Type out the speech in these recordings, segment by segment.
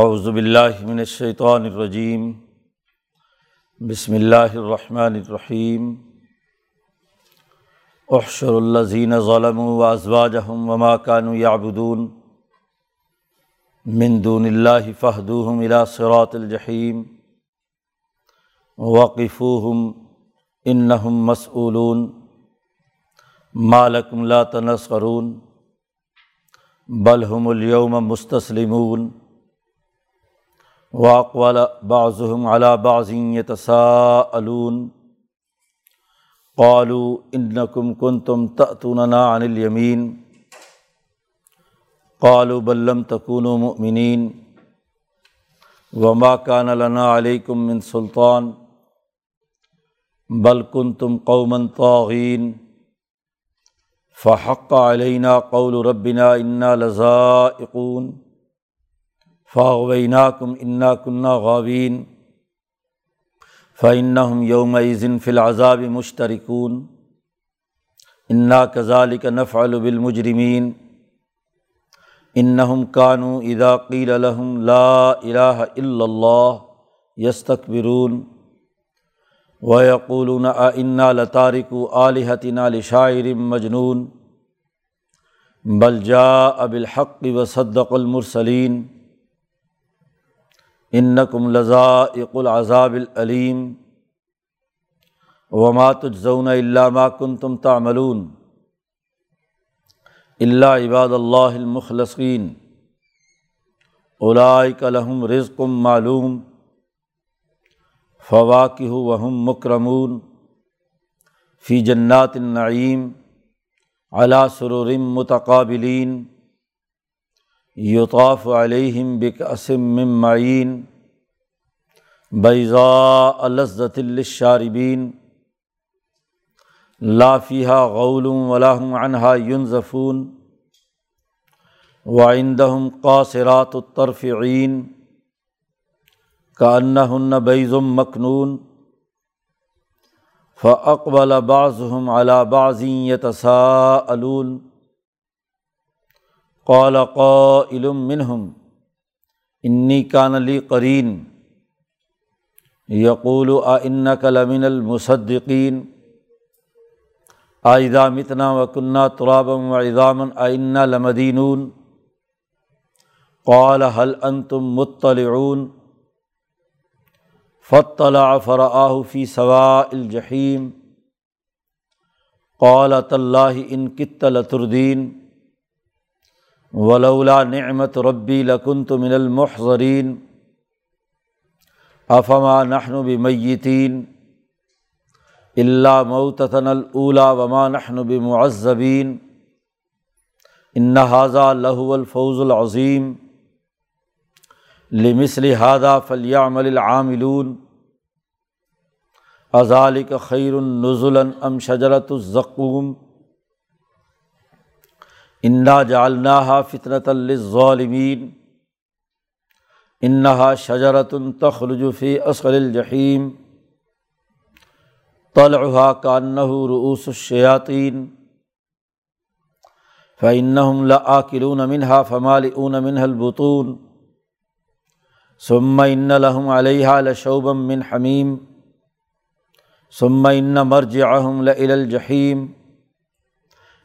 اعوذ باللہ من الشیطان الرجیم بسم اللہ الرحمن الرحیم احشر الذین ظلموا وازواجہم وما كانوا يعبدون من دون اللہ فہدوہم الى صراط الجحیم وقفوہم انہم مسئولون ما لکم لا تنصرون بل هم اليوم مستسلمون واقوال بعضهم على بعض يتساءلون. قالوا انکم کنتم تأتوننا عن الیمین قالوا بل لم تكونوا مؤمنین وما كان لنا علیکم من سلطان. بل کنتم قوما طاغین فحق علینہ قول ربنا انا لذائقون فاغوینہ کم انا کنہ غاوین فعن یوم ذن فلعذاب مشترکون انا کذالک نفعل بالمجرمین انہم کانو اذا قیل لهم لا الہ الا اللہ یستکبرون ویقولون انا لطارک آلحتنا لشاعر مجنون بل جاء بالحق وصدق المرسلین انکم لذائق العذاب العلیم وما تجزون الا ما کنتم تعملون اللہ عباد اللہ المخلصین اولئک لهم رزق معلوم فواقہ وہم مکرمون فی جنات النعیم علا سرورم متقابلین یطاف علیہم بکسم من معین بیضاء لذت للشاربین لا فیہا غول ولا هم عنہا ینزفون وعندہم قاصرات الطرف عین کا انّ بیزم مخنون فعقبل بعضهم على بعض يتساءلون قال قائل منهم انی کان لی قرین یقول آئنک لمن المصدقین آئدہ متنا و کنہ ترابم و اضامن آئنہ لمدینون قال، هل انتم مطلعون فطلع فرآہ فی ثوا الجحیم قالت اللہ ان کت لتردین ولولا نعمت ربی لکنت من المحضرین افما نحن بمیتین اللہ موتن الاولا وما نحن بمعذبین ان لہو الفوز العظیم لمثل ہادہ فلیامل العاملون ازالک خیر النزل ام شجرت الزقوم انا جالنا فطرت الظالمین انہا شجرت تخلجفی اصل الجحیم طلعہ کانہ رؤوس الشیاطین فعنّم لآکلون منہا فمال اون منہ البطون ثم ان لہم علیہ لشوبم من حمیم ثم ان مرج اہم لجحیم انہم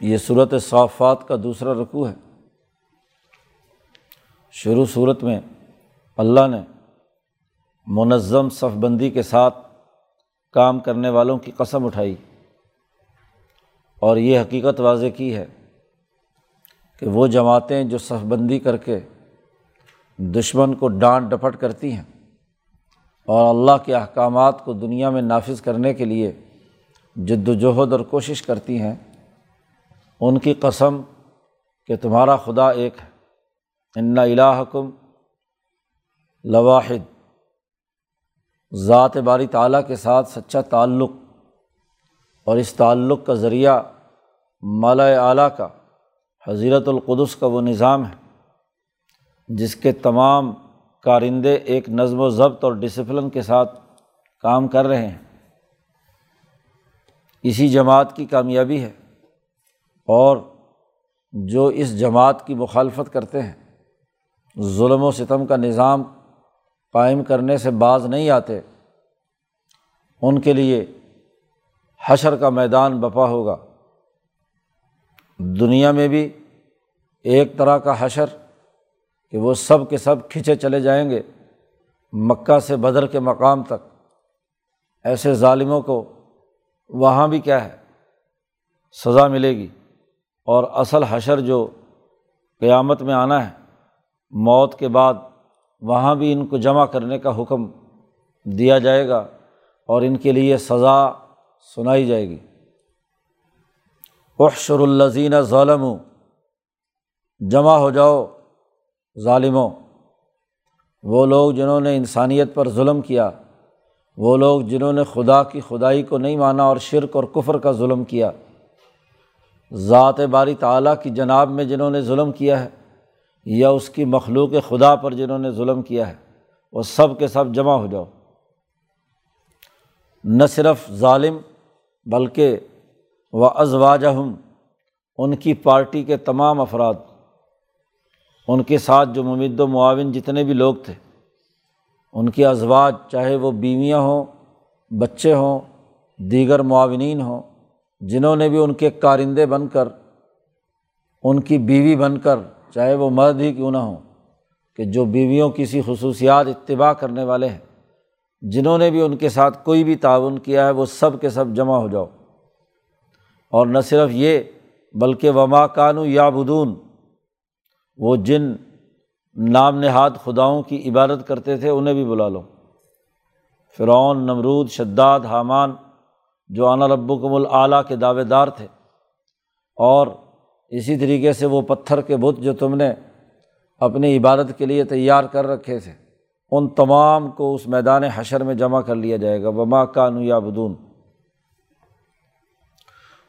یہ صورت صافات کا دوسرا رقوع ہے۔ شروع صورت میں اللہ نے منظم صف بندی کے ساتھ کام کرنے والوں کی قسم اٹھائی۔ اور یہ حقیقت واضح کی ہے کہ وہ جماعتیں جو صف بندی کر کے دشمن کو ڈانٹ ڈپٹ کرتی ہیں اور اللہ کے احکامات کو دنیا میں نافذ کرنے کے لیے جد وجہد اور کوشش کرتی ہیں ان کی قسم کہ تمہارا خدا ایک ہے۔ ان الہکم لواحد۔ ذات باری تعلیٰ کے ساتھ سچا تعلق اور اس تعلق کا ذریعہ مالا اعلیٰ کا، حضیرت القدس کا وہ نظام ہے، جس کے تمام کارندے ایک نظم و ضبط اور ڈسپلن کے ساتھ کام کر رہے ہیں۔ اسی جماعت کی کامیابی ہے۔ اور جو اس جماعت کی مخالفت کرتے ہیں، ظلم و ستم کا نظام قائم کرنے سے باز نہیں آتے، ان کے لیے حشر کا میدان بپا ہوگا۔ دنیا میں بھی ایک طرح کا حشر کہ وہ سب کے سب کھنچے چلے جائیں گے، مکہ سے بدر کے مقام تک۔ ایسے ظالموں کو وہاں بھی کیا ہے؟ سزا ملے گی۔ اور اصل حشر جو قیامت میں آنا ہے، موت کے بعد وہاں بھی ان کو جمع کرنے کا حکم دیا جائے گا اور ان کے لیے سزا سنائی جائے گی۔ احشر الزین ظالم جمع ہو جاؤ ظالموں۔ وہ لوگ جنہوں نے انسانیت پر ظلم کیا، وہ لوگ جنہوں نے خدا کی خدائی کو نہیں مانا اور شرک اور کفر کا ظلم کیا۔ ذات باری تعلیٰ کی جناب میں جنہوں نے ظلم کیا ہے، یا اس کی مخلوق خدا پر جنہوں نے ظلم کیا ہے، وہ سب کے سب جمع ہو جاؤ۔ نہ صرف ظالم، بلکہ وہ ازواج ان کی پارٹی کے تمام افراد، ان کے ساتھ جو ممد و معاون جتنے بھی لوگ تھے، ان کی ازواج چاہے وہ بیویاں ہوں، بچے ہوں، دیگر معاونین ہوں جنہوں نے بھی ان کے کارندے بن کر، ان کی بیوی بن کر، چاہے وہ مرد ہی کیوں نہ ہوں، کہ جو بیویوں کسی خصوصیات اتباع کرنے والے ہیں، جنہوں نے بھی ان کے ساتھ کوئی بھی تعاون کیا ہے، وہ سب کے سب جمع ہو جاؤ۔ اور نہ صرف یہ، بلکہ وما کانو یا بدون وہ جن نام نہاد خداؤں کی عبادت کرتے تھے، انہیں بھی بلا لو۔ فرعون، نمرود، شداد، حامان جو انا ربکم العلیٰ کے دعوے دار تھے۔ اور اسی طریقے سے وہ پتھر کے بت جو تم نے اپنی عبادت کے لیے تیار کر رکھے تھے، ان تمام کو اس میدان حشر میں جمع کر لیا جائے گا۔ وما کانو یا بدون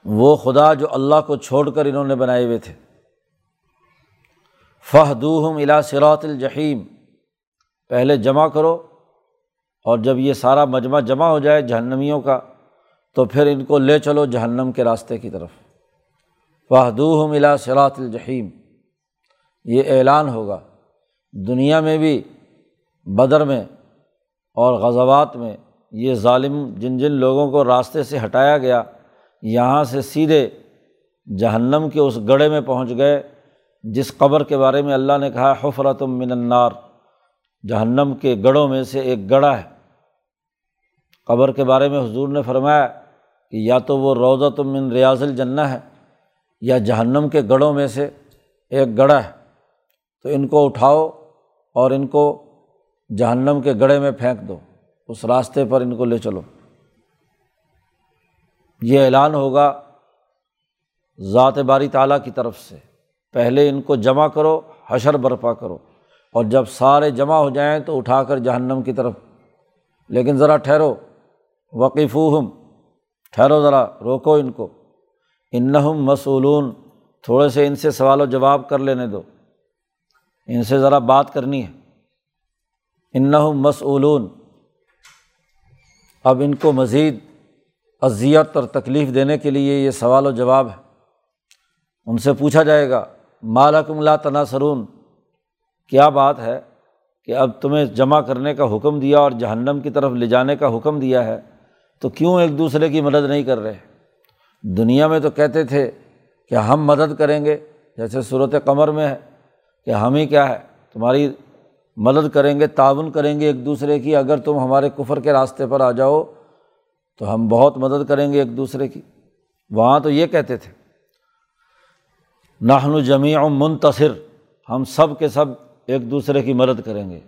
وہ خدا جو اللہ کو چھوڑ کر انہوں نے بنائے ہوئے تھے۔ فہدوہم الا سرات الجحیم۔ پہلے جمع کرو اور جب یہ سارا مجمع جمع ہو جائے جہنمیوں کا تو پھر ان کو لے چلو جہنم کے راستے کی طرف۔ فہدوہم الا سرات الجحیم۔ یہ اعلان ہوگا۔ دنیا میں بھی، بدر میں اور غزوات میں یہ ظالم جن جن لوگوں کو راستے سے ہٹایا گیا، یہاں سے سیدھے جہنم کے اس گڑھے میں پہنچ گئے، جس قبر کے بارے میں اللہ نے کہا حفرت من النار۔ جہنم کے گڑھوں میں سے ایک گڑھا ہے۔ قبر کے بارے میں حضور نے فرمایا کہ یا تو وہ روزہ من ریاض الجنّ ہے یا جہنم کے گڑھوں میں سے ایک گڑھا ہے، تو ان کو اٹھاؤ اور ان کو جہنم کے گڑھے میں پھینک دو، اس راستے پر ان کو لے چلو۔ یہ اعلان ہوگا ذات باری تعالیٰ کی طرف سے۔ پہلے ان کو جمع کرو، حشر برپا کرو، اور جب سارے جمع ہو جائیں تو اٹھا کر جہنم کی طرف۔ لیکن ذرا ٹھہرو وقف ہم ٹھہرو ذرا، روکو ان کو۔ انہم مسولون تھوڑے سے ان سے سوال و جواب کر لینے دو۔ ان سے ذرا بات کرنی ہے۔ انہم مسولون اب ان کو مزید اذیت اور تکلیف دینے کے لیے یہ سوال و جواب ہے۔ ان سے پوچھا جائے گا مالکم اللہ تناسرون کیا بات ہے کہ اب تمہیں جمع کرنے کا حکم دیا اور جہنم کی طرف لے جانے کا حکم دیا ہے؟ تو کیوں ایک دوسرے کی مدد نہیں کر رہے؟ دنیا میں تو کہتے تھے کہ ہم مدد کریں گے، جیسے صورت قمر میں ہے، کہ ہم ہی کیا ہے، تمہاری مدد کریں گے، تعاون کریں گے ایک دوسرے کی، اگر تم ہمارے کفر کے راستے پر آ جاؤ تو ہم بہت مدد کریں گے ایک دوسرے کی۔ وہاں تو یہ کہتے تھے نہن جمیع منتصر، ہم سب کے سب ایک دوسرے کی مدد کریں گے۔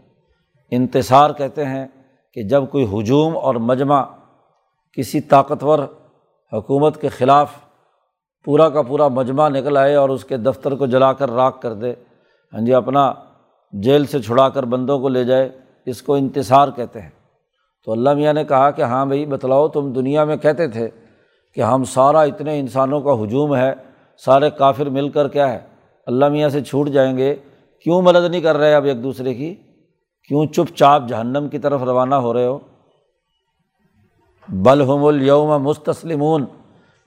انتصار کہتے ہیں کہ جب کوئی ہجوم اور مجمع کسی طاقتور حکومت کے خلاف پورا کا پورا مجمع نکل آئے اور اس کے دفتر کو جلا کر راکھ کر دے۔ ہاں جی اپنا جیل سے چھڑا کر بندوں کو لے جائے، اس کو انتصار کہتے ہیں۔ تو اللہ میاں نے کہا کہ ہاں بھائی، بتلاؤ، تم دنیا میں کہتے تھے کہ ہم سارا اتنے انسانوں کا ہجوم ہے، سارے کافر مل کر کیا ہے؟ اللہ میاں سے چھوٹ جائیں گے۔ کیوں مدد نہیں کر رہے اب ایک دوسرے کی؟ کیوں چپ چاپ جہنم کی طرف روانہ ہو رہے ہو؟ بلحم الوم مستسلمون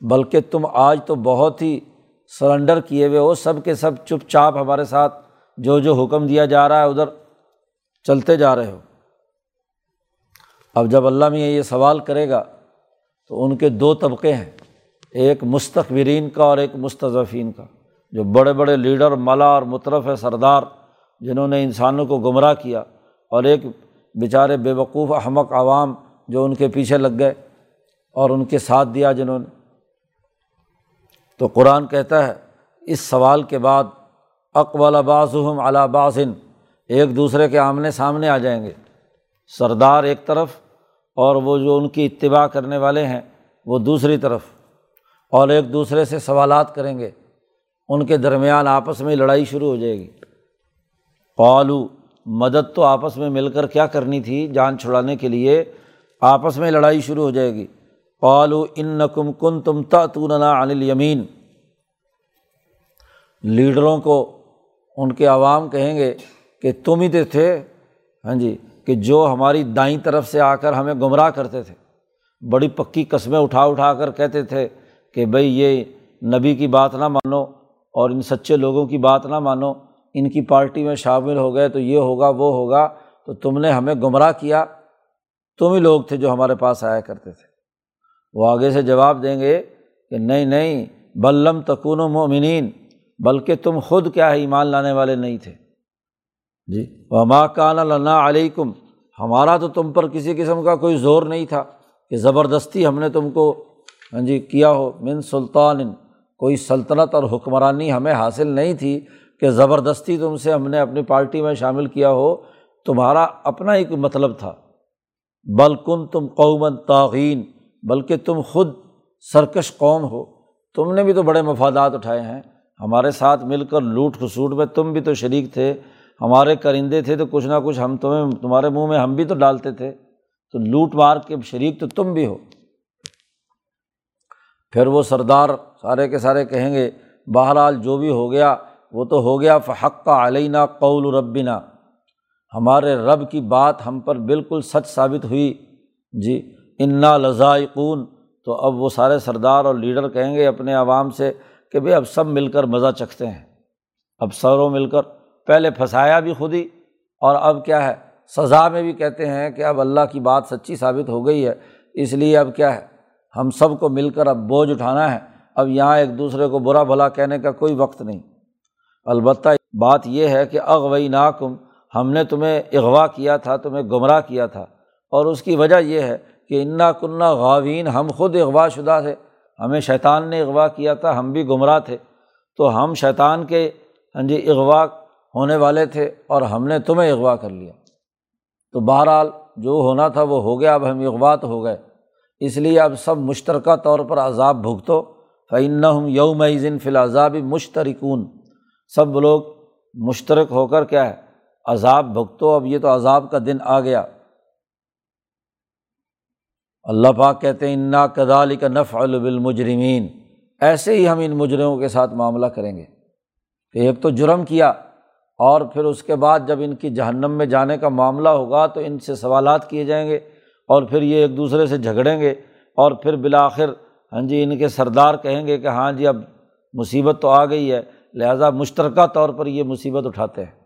بلکہ تم آج تو بہت ہی سرنڈر کیے ہوئے ہو، سب کے سب چپ چاپ ہمارے ساتھ جو جو حکم دیا جا رہا ہے، ادھر چلتے جا رہے ہو۔ اب جب اللہ میاں یہ سوال کرے گا تو ان کے دو طبقے ہیں، ایک مستقبرین کا اور ایک مستضفین کا، جو بڑے بڑے لیڈر، ملا اور مطرف سردار، جنہوں نے انسانوں کو گمراہ کیا، اور ایک بیچارے بے وقوف، احمق عوام جو ان کے پیچھے لگ گئے اور ان کے ساتھ دیا جنہوں نے۔ تو قرآن کہتا ہے، اس سوال کے بعد اقبال بازم علا ایک دوسرے کے آمنے سامنے آ جائیں گے۔ سردار ایک طرف اور وہ جو ان کی اتباع کرنے والے ہیں، وہ دوسری طرف۔ اور ایک دوسرے سے سوالات کریں گے۔ ان کے درمیان آپس میں لڑائی شروع ہو جائے گی۔ قالو، مدد تو آپس میں مل کر کیا کرنی تھی جان چھڑانے کے لیے؟ آپس میں لڑائی شروع ہو جائے گی۔ قالو ان نقم کن تم تننا عن یمین لیڈروں کو ان کے عوام کہیں گے کہ تم ہی تو تھے ہاں جی کہ جو ہماری دائیں طرف سے آ کر ہمیں گمراہ کرتے تھے۔ بڑی پکی قسمیں اٹھا اٹھا کر کہتے تھے کہ بھائی یہ نبی کی بات نہ مانو اور ان سچے لوگوں کی بات نہ مانو۔ ان کی پارٹی میں شامل ہو گئے تو یہ ہوگا، وہ ہوگا۔ تو تم نے ہمیں گمراہ کیا۔ تم ہی لوگ تھے جو ہمارے پاس آیا کرتے تھے۔ وہ آگے سے جواب دیں گے کہ نہیں نہیں بلم تکون و مومنین بلکہ تم خود کیا ہے ایمان لانے والے نہیں تھے۔ جی وما کان اللہ علیکم ہمارا تو تم پر کسی قسم کا کوئی زور نہیں تھا کہ زبردستی ہم نے تم کو ہاں جی کیا ہو، من سلطان، کوئی سلطنت اور حکمرانی ہمیں حاصل نہیں تھی کہ زبردستی تم سے ہم نے اپنی پارٹی میں شامل کیا ہو۔ تمہارا اپنا ایک مطلب تھا۔ بلکن تم قومن توغین بلکہ تم خود سرکش قوم ہو۔ تم نے بھی تو بڑے مفادات اٹھائے ہیں۔ ہمارے ساتھ مل کر لوٹ خسوٹ میں تم بھی تو شریک تھے۔ ہمارے کرندے تھے تو کچھ نہ کچھ ہم تمہیں، تمہارے منہ میں ہم بھی تو ڈالتے تھے۔ تو لوٹ مار کے شریک تو تم بھی ہو۔ پھر وہ سردار سارے کے سارے کہیں گے، بہرحال جو بھی ہو گیا، وہ تو ہو گیا، فحق کا علینہ قول ربنا۔ ہمارے رب کی بات ہم پر بالکل سچ ثابت ہوئی۔ جی انا لذائقون۔ تو اب وہ سارے سردار اور لیڈر کہیں گے اپنے عوام سے کہ بھائی اب سب مل کر مزہ چکھتے ہیں۔ اب سروں مل کر، پہلے پھنسایا بھی خود ہی۔ اور اب کیا ہے؟ سزا میں بھی کہتے ہیں کہ اب اللہ کی بات سچی ثابت ہو گئی ہے۔ اس لیے اب کیا ہے؟ ہم سب کو مل کر اب بوجھ اٹھانا ہے۔ اب یہاں ایک دوسرے کو برا بھلا کہنے کا کوئی وقت نہیں۔ البتہ بات یہ ہے کہ اغوئی ناکم ہم نے تمہیں اغوا کیا تھا، تمہیں گمراہ کیا تھا۔ اور اس کی وجہ یہ ہے کہ انا کنہ غاوین، ہم خود اغوا شدہ تھے۔ ہمیں شیطان نے اغوا کیا تھا، ہم بھی گمراہ تھے۔ تو ہم شیطان کے ہاں جی اغوا ہونے والے تھے اور ہم نے تمہیں اغوا کر لیا۔ تو بہرحال جو ہونا تھا وہ ہو گیا، اب ہم اغوا تو ہو گئے۔ اس لیے اب سب مشترکہ طور پر عذاب بھگتو۔ فعن ہم یوم ذن فی العذاب مشترکون سب لوگ مشترک ہو کر کیا ہے؟ عذاب بھگتو، اب یہ تو عذاب کا دن آ گیا۔ اللہ پاک کہتے ہیں، انا کدال کا نف بالمجرمین ایسے ہی ہم ان مجرموں کے ساتھ معاملہ کریں گے کہ ایک تو جرم کیا اور پھر اس کے بعد جب ان کی جہنم میں جانے کا معاملہ ہوگا تو ان سے سوالات کیے جائیں گے اور پھر یہ ایک دوسرے سے جھگڑیں گے اور پھر بالآخر ہاں جی ان کے سردار کہیں گے کہ ہاں جی اب مصیبت تو آ گئی ہے، لہٰذا مشترکہ طور پر یہ مصیبت اٹھاتے ہیں۔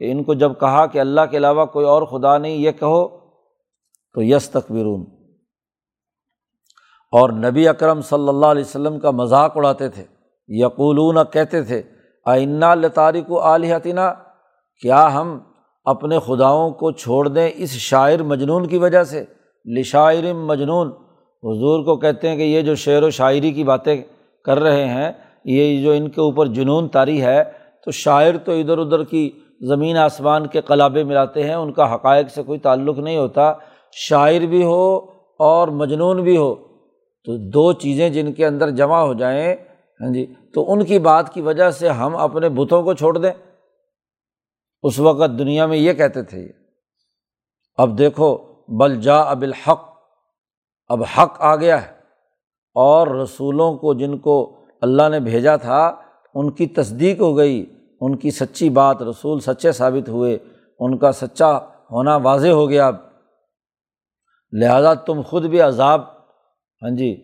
کہ ان کو جب کہا کہ اللہ کے علاوہ کوئی اور خدا نہیں، یہ کہو تو یس تقبرون اور نبی اکرم صلی اللہ علیہ وسلم کا مذاق اڑاتے تھے، یقولون کہتے تھے آئنہ لطارک و علیحتینہ کیا ہم اپنے خداؤں کو چھوڑ دیں اس شاعر مجنون کی وجہ سے؟ لشاعر مجنون۔ حضور کو کہتے ہیں کہ یہ جو شعر و شاعری کی باتیں کر رہے ہیں، یہ جو ان کے اوپر جنون طاری ہے، تو شاعر تو ادھر ادھر کی زمین آسمان کے قلابے ملاتے ہیں، ان کا حقائق سے کوئی تعلق نہیں ہوتا۔ شاعر بھی ہو اور مجنون بھی ہو، تو دو چیزیں جن کے اندر جمع ہو جائیں ہاں جی تو ان کی بات کی وجہ سے ہم اپنے بتوں کو چھوڑ دیں۔ اس وقت دنیا میں یہ کہتے تھے، اب دیکھو، بل جا اب الحق اب حق آ گیا ہے۔ اور رسولوں کو جن کو اللہ نے بھیجا تھا، ان کی تصدیق ہو گئی۔ ان کی سچی بات رسول سچے ثابت ہوئے، ان کا سچا ہونا واضح ہو گیا۔ اب لہٰذا تم خود بھی عذاب ہاں جی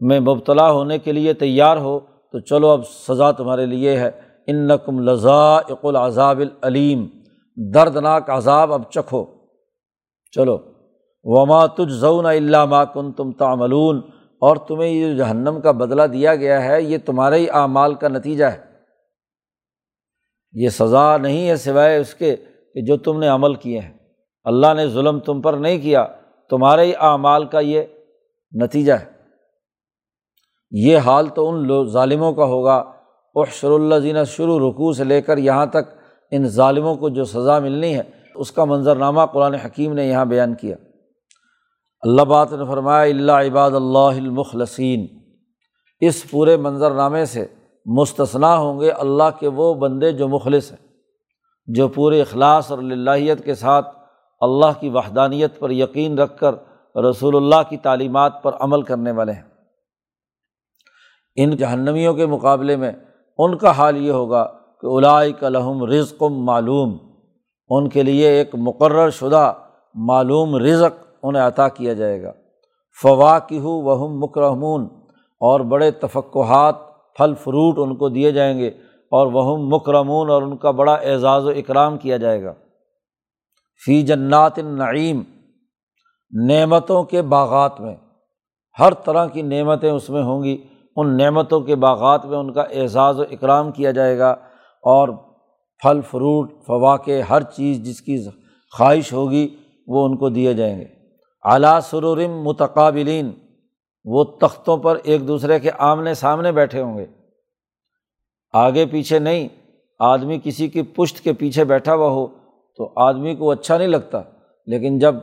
میں مبتلا ہونے کے لیے تیار ہو۔ تو چلو اب سزا تمہارے لیے ہے۔ ان نقم لذا العذاب العلیم۔ دردناک عذاب اب چکھو۔ چلو۔ وما تجھ زون اللہ کن تم تعملون۔ اور تمہیں یہ جہنم کا بدلہ دیا گیا ہے، یہ تمہارے ہی اعمال کا نتیجہ ہے۔ یہ سزا نہیں ہے سوائے اس کے کہ جو تم نے عمل کیے ہیں۔ اللہ نے ظلم تم پر نہیں کیا، تمہارے ہی اعمال کا یہ نتیجہ ہے۔ یہ حال تو ان لو ظالموں کا ہوگا۔ احشر اللہ زینہ شروع رکوع سے لے کر یہاں تک ان ظالموں کو جو سزا ملنی ہے، اس کا منظرنامہ قرآن حکیم نے یہاں بیان کیا۔ اللہ بات نے فرمایا اللہ عباد اللہ المخلصین۔ اس پورے منظرنامے سے مستثنا ہوں گے اللہ کے وہ بندے جو مخلص ہیں، جو پورے اخلاص اور اللہیت کے ساتھ اللہ کی وحدانیت پر یقین رکھ کر رسول اللہ کی تعلیمات پر عمل کرنے والے ہیں۔ ان جہنمیوں کے مقابلے میں ان کا حال یہ ہوگا کہ الائی کلحم رزق معلوم، ان کے لیے ایک مقرر شدہ معلوم رزق انہیں عطا کیا جائے گا۔ فوا کی ہو وہم مکرمون اور بڑے تفقحات پھل فروٹ ان کو دیے جائیں گے اور وہ مکرمون اور ان کا بڑا اعزاز و اکرام کیا جائے گا۔ فی جنات النعیم، نعمتوں کے باغات میں۔ ہر طرح کی نعمتیں اس میں ہوں گی۔ ان نعمتوں کے باغات میں ان کا اعزاز و اکرام کیا جائے گا اور پھل فروٹ فواقع ہر چیز جس کی خواہش ہوگی وہ ان کو دیے جائیں گے۔ اعلیٰ سرورم متقابلین وہ تختوں پر ایک دوسرے کے آمنے سامنے بیٹھے ہوں گے۔ آگے پیچھے نہیں، آدمی کسی کی پشت کے پیچھے بیٹھا ہوا ہو تو آدمی کو اچھا نہیں لگتا۔ لیکن جب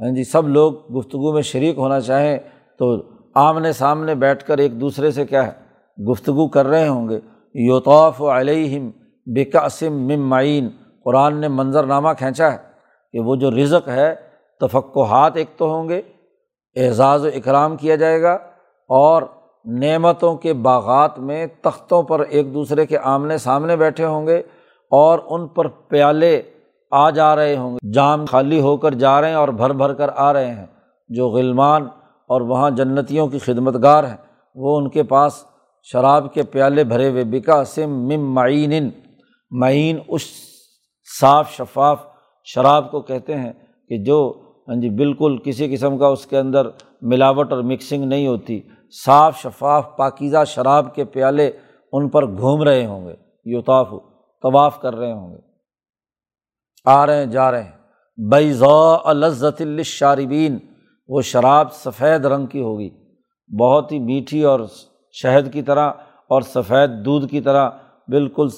ہاں جی سب لوگ گفتگو میں شریک ہونا چاہیں تو آمنے سامنے بیٹھ کر ایک دوسرے سے کیا ہے، گفتگو کر رہے ہوں گے۔ یوطوف علیہم بےقاسم مم معین۔ قرآن نے منظرنامہ کھینچا ہے کہ وہ جو رزق ہے تفقحات ایک تو ہوں گے اعزاز و اکرام کیا جائے گا اور نعمتوں کے باغات میں تختوں پر ایک دوسرے کے آمنے سامنے بیٹھے ہوں گے اور ان پر پیالے آ جا رہے ہوں گے۔ جام خالی ہو کر جا رہے ہیں اور بھر بھر کر آ رہے ہیں۔ جو غلمان اور وہاں جنتیوں کی خدمت گار ہیں، وہ ان کے پاس شراب کے پیالے بھرے ہوئے بکا سم مم معین معین اس صاف شفاف شراب کو کہتے ہیں کہ جو ہاں جی بالکل کسی قسم کا اس کے اندر ملاوٹ اور مکسنگ نہیں ہوتی۔ صاف شفاف پاکیزہ شراب کے پیالے ان پر گھوم رہے ہوں گے یوتاف طواف کر رہے ہوں گے۔ آ رہے ہیں، جا رہے ہیں۔ بیضا لذت الشاربین وہ شراب سفید رنگ کی ہوگی۔ بہت ہی میٹھی اور شہد کی طرح اور سفید دودھ کی طرح، بالکل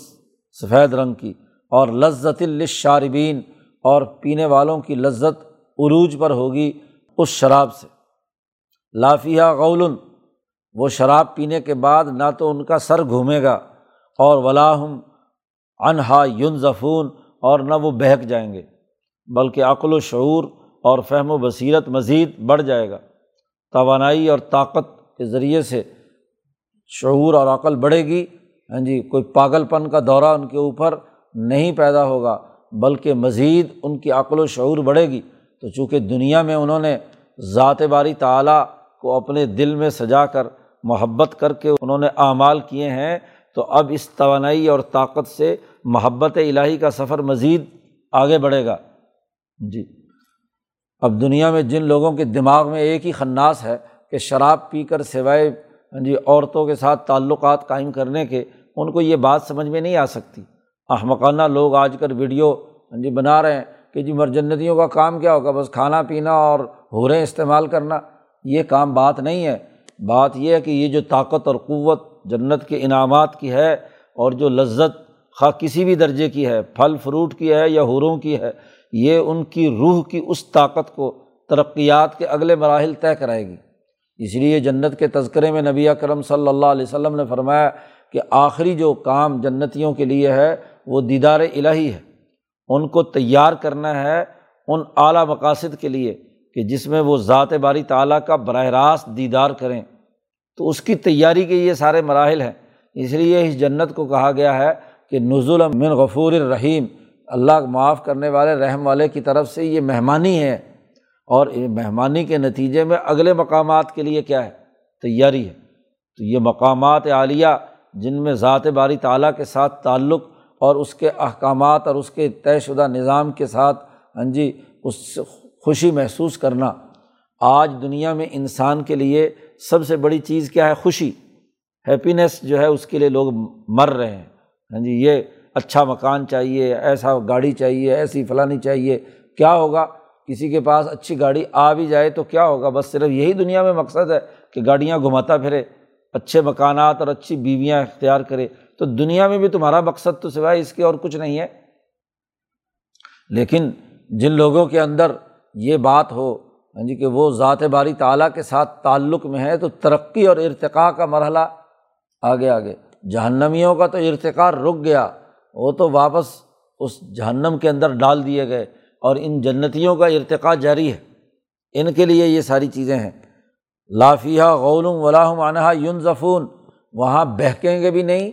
سفید رنگ کی۔ اور لذت الشاربین اور پینے والوں کی لذت عروج پر ہوگی اس شراب سے۔ لافیہ غول وہ شراب پینے کے بعد نہ تو ان کا سر گھومے گا اور ولاحم انہا یون ظفون اور نہ وہ بہک جائیں گے، بلکہ عقل و شعور اور فہم و بصیرت مزید بڑھ جائے گا۔ توانائی اور طاقت کے ذریعے سے شعور اور عقل بڑھے گی۔ ہاں جی کوئی پاگل پن کا دورہ ان کے اوپر نہیں پیدا ہوگا، بلکہ مزید ان کی عقل و شعور بڑھے گی۔ تو چونکہ دنیا میں انہوں نے ذات باری تعلیٰ کو اپنے دل میں سجا کر محبت کر کے انہوں نے اعمال کیے ہیں، تو اب اس توانائی اور طاقت سے محبت الہی کا سفر مزید آگے بڑھے گا۔ جی۔ اب دنیا میں جن لوگوں کے دماغ میں ایک ہی خناس ہے کہ شراب پی کر سوائے ہاں جی عورتوں کے ساتھ تعلقات قائم کرنے کے، ان کو یہ بات سمجھ میں نہیں آ سکتی۔ احمقانہ لوگ آج کل ویڈیو ہاں جی بنا رہے ہیں۔ کہ جی مر جنتیوں کا کام کیا ہوگا؟ بس کھانا پینا اور ہوریں استعمال کرنا۔ یہ کام بات نہیں ہے۔ بات یہ ہے کہ یہ جو طاقت اور قوت جنت کے انعامات کی ہے اور جو لذت خواہ کسی بھی درجے کی ہے، پھل، فروٹ کی ہے یا حوروں کی ہے، یہ ان کی روح کی اس طاقت کو ترقیات کے اگلے مراحل طے کرائے گی۔ اس لیے جنت کے تذکرے میں نبی اکرم صلی اللہ علیہ وسلم نے فرمایا کہ آخری جو کام جنتیوں کے لیے ہے، وہ دیدار الہی ہے۔ ان کو تیار کرنا ہے ان اعلیٰ مقاصد کے لیے کہ جس میں وہ ذات باری تعالیٰ کا براہ راست دیدار کریں۔ تو اس کی تیاری کے یہ سارے مراحل ہیں۔ اس لیے اس جنت کو کہا گیا ہے کہ نزول من غفور الرحیم، اللہ معاف کرنے والے، رحم والے کی طرف سے یہ مہمانی ہے۔ اور مہمانی کے نتیجے میں اگلے مقامات کے لیے کیا ہے؟ تیاری ہے۔ تو یہ مقامات عالیہ جن میں ذات باری تعالیٰ کے ساتھ تعلق اور اس کے احکامات اور اس کے طے شدہ نظام کے ساتھ ہاں جی اس خوشی محسوس کرنا۔ آج دنیا میں انسان کے لیے سب سے بڑی چیز کیا ہے؟ خوشی۔ ہیپینیس جو ہے، اس کے لیے لوگ مر رہے ہیں۔ ہاں جی یہ اچھا مکان چاہیے، ایسا گاڑی چاہیے، ایسی فلانی چاہیے۔ کیا ہوگا؟ کسی کے پاس اچھی گاڑی آ بھی جائے تو کیا ہوگا؟ بس صرف یہی دنیا میں مقصد ہے کہ گاڑیاں گھماتا پھرے، اچھے مکانات اور اچھی بیویاں اختیار کرے۔ تو دنیا میں بھی تمہارا مقصد تو سوائے اس کے اور کچھ نہیں ہے۔ لیکن جن لوگوں کے اندر یہ بات ہو ہاں جی کہ وہ ذات باری تعالیٰ کے ساتھ تعلق میں ہے، تو ترقی اور ارتقاء کا مرحلہ آگے آگے۔ جہنمیوں کا تو ارتقا رک گیا، وہ تو واپس اس جہنم کے اندر ڈال دیے گئے اور ان جنتیوں کا ارتقا جاری ہے۔ ان کے لیے یہ ساری چیزیں ہیں۔ لافیہ غول ولاحم انہا یون ظفون وہاں بہکیں گے بھی نہیں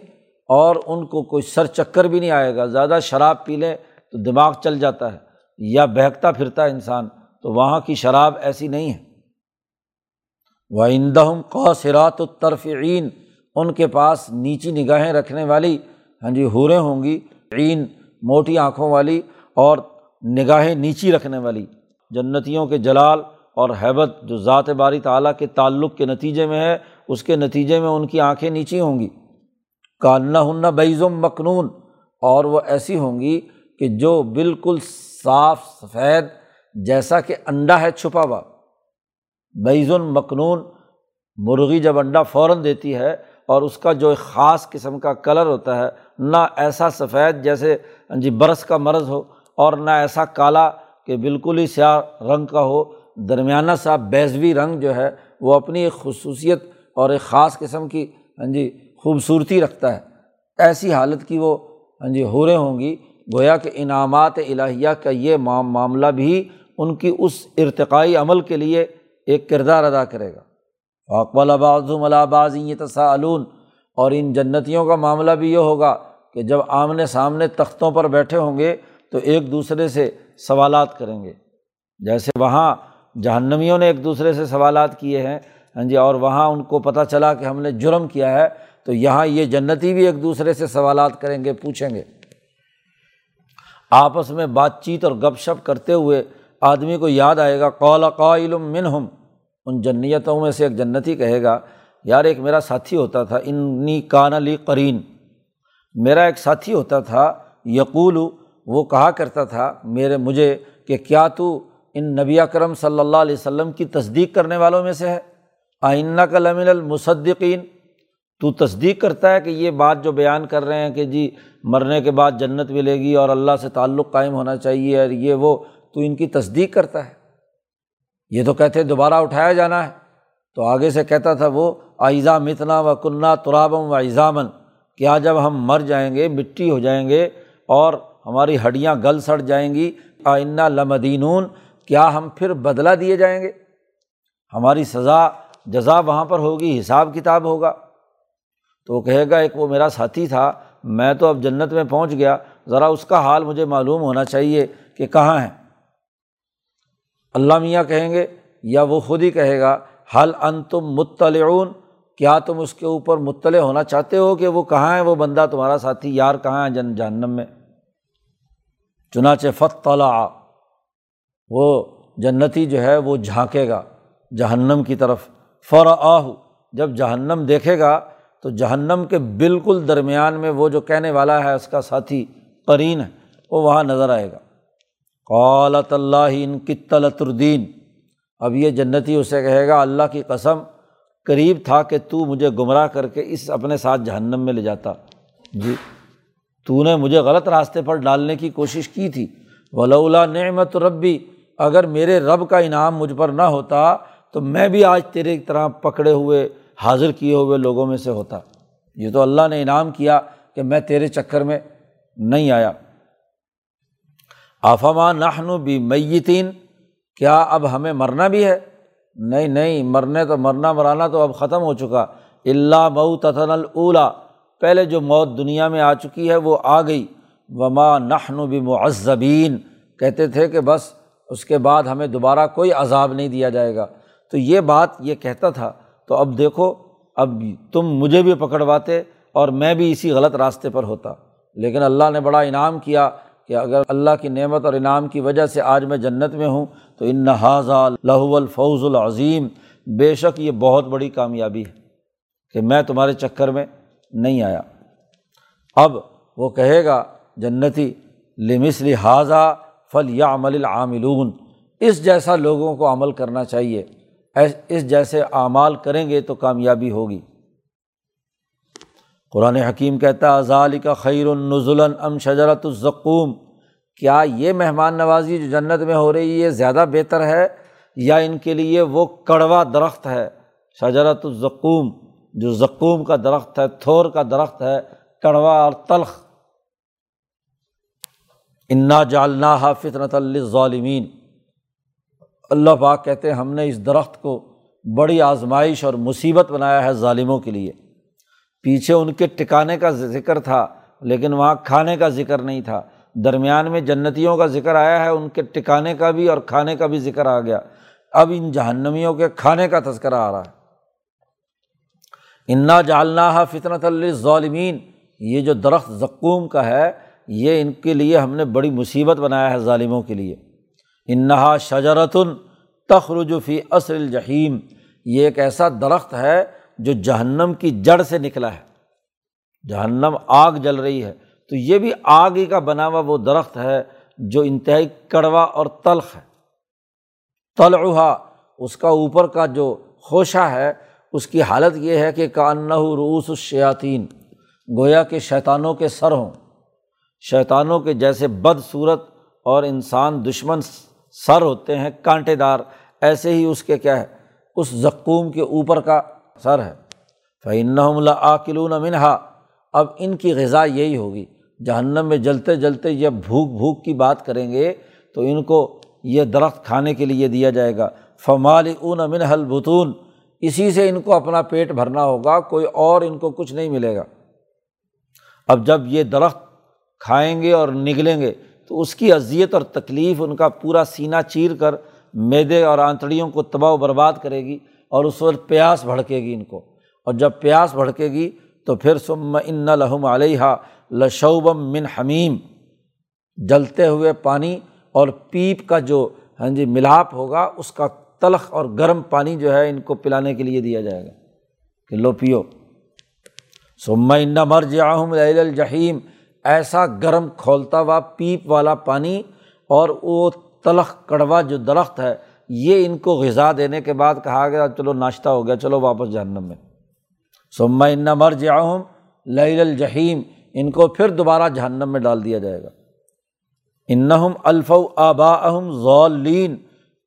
اور ان کو کوئی سر چکر بھی نہیں آئے گا۔ زیادہ شراب پی لیں تو دماغ چل جاتا ہے یا بہکتا پھرتا انسان، تو وہاں کی شراب ایسی نہیں ہے۔ وہ اندہم قوسرات و ترفعین ان کے پاس نیچی نگاہیں رکھنے والی ہاں جی حوریں ہوں گی، عین، موٹی آنکھوں والی، اور نگاہیں نیچی رکھنے والی۔ جنتیوں کے جلال اور حیبت جو ذات باری تعالیٰ کے تعلق کے نتیجے میں ہے، اس کے نتیجے میں ان کی آنکھیں نیچی ہوں گی۔ کاننا ہننا بیزم مخنون اور وہ ایسی ہوں گی کہ جو بالکل صاف سفید جیسا کہ انڈا ہے چھپا ہوا۔ بیز مخنون مرغی جب انڈا فوراً دیتی ہے اور اس کا جو ایک خاص قسم کا کلر ہوتا ہے، نہ ایسا سفید جیسے ہاں جی برس کا مرض ہو اور نہ ایسا کالا کہ بالکل ہی سیاہ رنگ کا ہو۔ درمیانہ سا بیزوی رنگ جو ہے، وہ اپنی ایک خصوصیت اور ایک خاص قسم کی ہاں جی خوبصورتی رکھتا ہے۔ ایسی حالت کی وہ ہاں جی حوریں ہوں گی۔ گویا کہ انعامات الہیہ کا یہ معاملہ بھی ان کی اس ارتقائی عمل کے لیے ایک کردار ادا کرے گا۔ اقبال آبازم الباز یہ تصاعلون اور ان جنتیوں کا معاملہ بھی یہ ہوگا کہ جب آمنے سامنے تختوں پر بیٹھے ہوں گے تو ایک دوسرے سے سوالات کریں گے۔ جیسے وہاں جہنمیوں نے ایک دوسرے سے سوالات کیے ہیں۔ ہاں جی اور وہاں ان کو پتہ چلا کہ ہم نے جرم کیا ہے۔ تو یہاں یہ جنتی بھی ایک دوسرے سے سوالات کریں گے، پوچھیں گے۔ آپس میں بات چیت اور گپ شپ کرتے ہوئے آدمی کو یاد آئے گا قول قائل من ہم ان جنیتوں میں سے ایک جنتی کہے گا، یار ایک میرا ساتھی ہوتا تھا، انی کان علی قرین۔ میرا ایک ساتھی ہوتا تھا، یقول، وہ کہا کرتا تھا میرے، مجھے کہ کیا تو ان نبی اکرم صلی اللہ علیہ وسلم کی تصدیق کرنے والوں میں سے ہے؟ آئینہ کا لمن المصدقین۔ تو تصدیق کرتا ہے کہ یہ بات جو بیان کر رہے ہیں کہ جی مرنے کے بعد جنت ملے گی اور اللہ سے تعلق قائم ہونا چاہیے اور یہ وہ، تو ان کی تصدیق کرتا ہے۔ یہ تو کہتے دوبارہ اٹھایا جانا ہے۔ تو آگے سے کہتا تھا وہ آئزہ متنا و کنہ ترابم و ایزامن کیا جب ہم مر جائیں گے، مٹی ہو جائیں گے اور ہماری ہڈیاں گل سڑ جائیں گی۔ آئینہ لمدینون۔ کیا ہم پھر بدلا دیے جائیں گے؟ ہماری سزا، جزا وہاں پر ہوگی، حساب کتاب ہوگا۔ تو وہ کہے گا، ایک وہ میرا ساتھی تھا، میں تو اب جنت میں پہنچ گیا، ذرا اس کا حال مجھے معلوم ہونا چاہیے کہ کہاں ہے۔ اللہ میاں کہیں گے یا وہ خود ہی کہے گا حل ان تم مطلعون، کیا تم اس کے اوپر مطلع ہونا چاہتے ہو کہ وہ کہاں ہے؟ وہ بندہ تمہارا ساتھی، یار کہاں ہے جن، جہنم میں؟ چنانچہ فتلا وہ جنتی جو ہے وہ جھانکے گا جہنم کی طرف۔ فر آہ جب جہنم دیکھے گا تو جہنم کے بالکل درمیان میں وہ جو کہنے والا ہے، اس کا ساتھی قرین ہے، وہ وہاں نظر آئے گا۔ قالت اللہ ان کی الدین۔ اب یہ جنتی اسے کہے گا، اللہ کی قسم، قریب تھا کہ تو مجھے گمراہ کر کے اس اپنے ساتھ جہنم میں لے جاتا۔ جی تو نے مجھے غلط راستے پر ڈالنے کی کوشش کی تھی۔ ولا نعمت ربی، اگر میرے رب کا انعام مجھ پر نہ ہوتا تو میں بھی آج تیرے طرح پکڑے ہوئے حاضر کیے ہوئے لوگوں میں سے ہوتا۔ یہ تو اللہ نے انعام کیا کہ میں تیرے چکر میں نہیں آیا۔ آفامہ نہنو بھی میتین کیا اب ہمیں مرنا بھی ہے؟ نہیں نہیں، مرنے تو، مرنا مرانا تو اب ختم ہو چکا۔ اللہ مئو تتن الا پہلے جو موت دنیا میں آ چکی ہے وہ آ گئی۔ وما نہن بھی معذبین کہتے تھے کہ بس اس کے بعد ہمیں دوبارہ کوئی عذاب نہیں دیا جائے گا۔ تو یہ بات یہ کہتا تھا تو اب دیکھو، اب تم مجھے بھی پکڑواتے اور میں بھی اسی غلط راستے پر ہوتا۔ لیکن اللہ نے بڑا انعام کیا کہ اگر اللہ کی نعمت اور انعام کی وجہ سے آج میں جنت میں ہوں، تو ان نحاظہ لہو الفوز العظیم۔ بے شک یہ بہت بڑی کامیابی ہے کہ میں تمہارے چکر میں نہیں آیا۔ اب وہ کہے گا جنتی لمس لحاظہ فل یا عمل العاملون۔ اس جیسا لوگوں کو عمل کرنا چاہیے۔ اس جیسے اعمال کریں گے تو کامیابی ہوگی۔ قرآن حکیم کہتا ازال کا خیر النزلاً ام شجرت الزقوم۔ کیا یہ مہمان نوازی جو جنت میں ہو رہی ہے زیادہ بہتر ہے یا ان کے لیے وہ کڑوا درخت ہے؟ شجرت الزقوم، جو زقوم کا درخت ہے، تھور کا درخت ہے، کڑوا اور تلخ۔ انا جالنا فطرت الظالمین اللہ پاک کہتے ہیں ہم نے اس درخت کو بڑی آزمائش اور مصیبت بنایا ہے ظالموں کے لیے۔ پیچھے ان کے ٹکانے کا ذکر تھا، لیکن وہاں کھانے کا ذکر نہیں تھا۔ درمیان میں جنتیوں کا ذکر آیا ہے، ان کے ٹکانے کا بھی اور کھانے کا بھی ذکر آ گیا۔ اب ان جہنمیوں کے کھانے کا تذکرہ آ رہا ہے۔ انا جالنا فطرت الظالمین یہ جو درخت زکوم کا ہے، یہ ان کے لیے ہم نے بڑی مصیبت بنایا ہے ظالموں کے لیے۔ انہا شجرتن تخرجفی عصر الجحیم، یہ ایک ایسا درخت ہے جو جہنم کی جڑ سے نکلا ہے۔ جہنم آگ جل رہی ہے۔ تو یہ بھی آگ ہی کا بنا ہوا وہ درخت ہے جو انتہائی کڑوا اور تلخ ہے۔ تلعا اس کا اوپر کا جو خوشہ ہے، اس کی حالت یہ ہے کہ کانّہ روس الشیاطین، گویا کے شیطانوں کے سر ہوں۔ شیطانوں کے جیسے بد صورت اور انسان دشمن سر ہوتے ہیں، کانٹے دار، ایسے ہی اس کے کیا ہے؟ اس زکوم کے اوپر کا سر ہے۔ فعن آکلون منہا اب ان کی غذا یہی ہوگی۔ جہنم میں جلتے جلتے یہ بھوک بھوک کی بات کریں گے تو ان کو یہ درخت کھانے کے لیے دیا جائے گا۔ فمال اون امن حلبتون اسی سے ان کو اپنا پیٹ بھرنا ہوگا، کوئی اور ان کو کچھ نہیں ملے گا۔ اب جب یہ درخت کھائیں گے اور نگلیں گے تو اس کی اذیت اور تکلیف ان کا پورا سینہ چیر کر میدے اور آنتڑیوں کو تباہ و برباد کرے گی اور اس وقت پیاس بھڑکے گی ان کو۔ اور جب پیاس بھڑکے گی تو پھر سم ان لہم علیہ لشوبم من حمیم۔ جلتے ہوئے پانی اور پیپ کا جو ہاں جی ملاپ ہوگا، اس کا تلخ اور گرم پانی جو ہے ان کو پلانے کے لیے دیا جائے گا۔ کہ لو پیو۔ سما ان مرج آہم الجحیم۔ ایسا گرم کھولتا ہوا پیپ والا پانی اور وہ تلخ کڑوا جو درخت ہے، یہ ان کو غذا دینے کے بعد کہا گیا، چلو ناشتہ ہو گیا، چلو واپس جہنم میں۔ سما ان مر جاؤں لئی الجحیم، ان کو پھر دوبارہ جہنم میں ڈال دیا جائے گا۔ انہم الف آبا اہم ضولین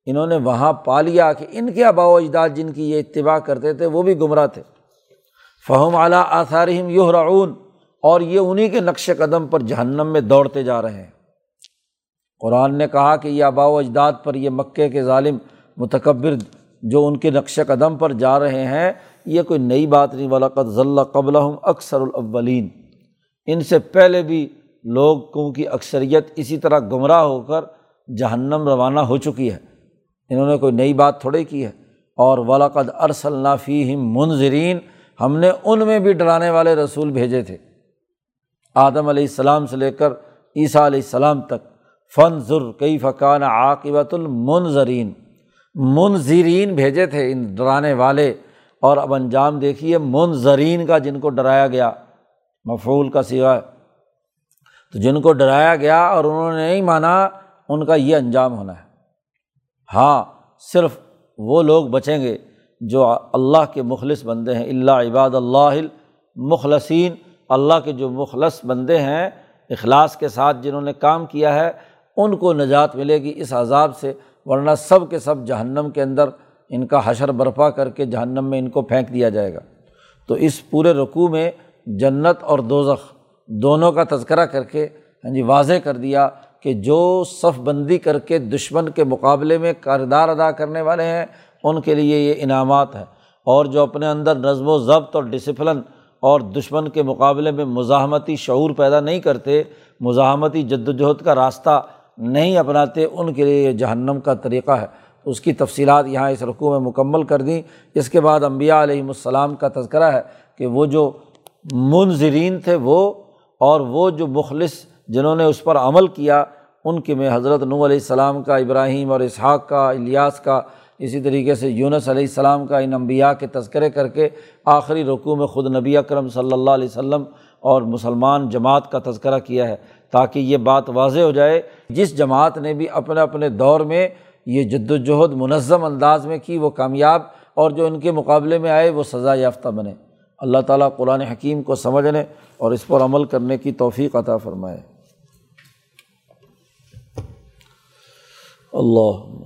انہوں نے وہاں پا لیا کہ ان کے آبا و اجداد جن کی یہ اتباع کرتے تھے، وہ بھی گمراہ تھے۔ فہم اعلیٰ آثارہم یوہ رعون اور یہ انہیں کے نقش قدم پر جہنم میں دوڑتے جا رہے ہیں۔ قرآن نے کہا کہ یہ آبا و اجداد پر یہ مکے کے ظالم متکبر جو ان کے نقش قدم پر جا رہے ہیں، یہ کوئی نئی بات نہیں۔ ولاقت ضلع قبل اکثر الاولین ان سے پہلے بھی لوگوں کی اکثریت اسی طرح گمراہ ہو کر جہنم روانہ ہو چکی ہے۔ انہوں نے کوئی نئی بات تھوڑے کی ہے۔ اور ولاقد ارسل فیم منظرین ہم نے ان میں بھی ڈرانے والے رسول بھیجے تھے۔ آدم علیہ السلام سے لے کر عیسیٰ علیہ السلام تک۔ فن ضر کئی فقان عاقبۃ المنظرین۔ منظرین بھیجے تھے ان ڈرانے والے اور اب انجام دیکھیے منظرین کا جن کو ڈرایا گیا۔ مفعول کا سوا تو جن کو ڈرایا گیا اور انہوں نے نہیں مانا، ان کا یہ انجام ہونا ہے۔ ہاں صرف وہ لوگ بچیں گے جو اللہ کے مخلص بندے ہیں۔ اللہ عباد اللہ مخلصین اللہ کے جو مخلص بندے ہیں، اخلاص کے ساتھ جنہوں نے کام کیا ہے، ان کو نجات ملے گی اس عذاب سے، ورنہ سب کے سب جہنم کے اندر ان کا حشر برپا کر کے جہنم میں ان کو پھینک دیا جائے گا۔ تو اس پورے رقوع میں جنت اور دوزخ دونوں کا تذکرہ کر کے ہاں جی واضح کر دیا کہ جو صف بندی کر کے دشمن کے مقابلے میں کردار ادا کرنے والے ہیں، ان کے لیے یہ انعامات ہیں۔ اور جو اپنے اندر نظم و ضبط اور ڈسپلن اور دشمن کے مقابلے میں مزاحمتی شعور پیدا نہیں کرتے، مزاحمتی جد وجہد کا راستہ نہیں اپناتے، ان کے لیے یہ جہنم کا طریقہ ہے۔ اس کی تفصیلات یہاں اس رقوع میں مکمل کر دیں۔ اس کے بعد امبیا علیہم السلام کا تذکرہ ہے کہ وہ جو منظرین تھے وہ، اور وہ جو مخلص جنہوں نے اس پر عمل کیا، ان کے میں حضرت نو علیہ السلام کا، ابراہیم اور اسحاق کا، الیاس کا اسی طریقے سے یونس علیہ السلام کا ان انبیاء کے تذکرے کر کے آخری رقوع میں خود نبی اکرم صلی اللہ علیہ وسلم اور مسلمان جماعت کا تذکرہ کیا ہے تاکہ یہ بات واضح ہو جائے۔ جس جماعت نے بھی اپنے اپنے دور میں یہ جد وجہد منظم انداز میں کی، وہ کامیاب اور جو ان کے مقابلے میں آئے، وہ سزا یافتہ بنے۔ اللہ تعالیٰ قرآن حکیم کو سمجھنے اور اس پر عمل کرنے کی توفیق عطا فرمائے۔ اللہ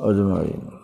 اجمعین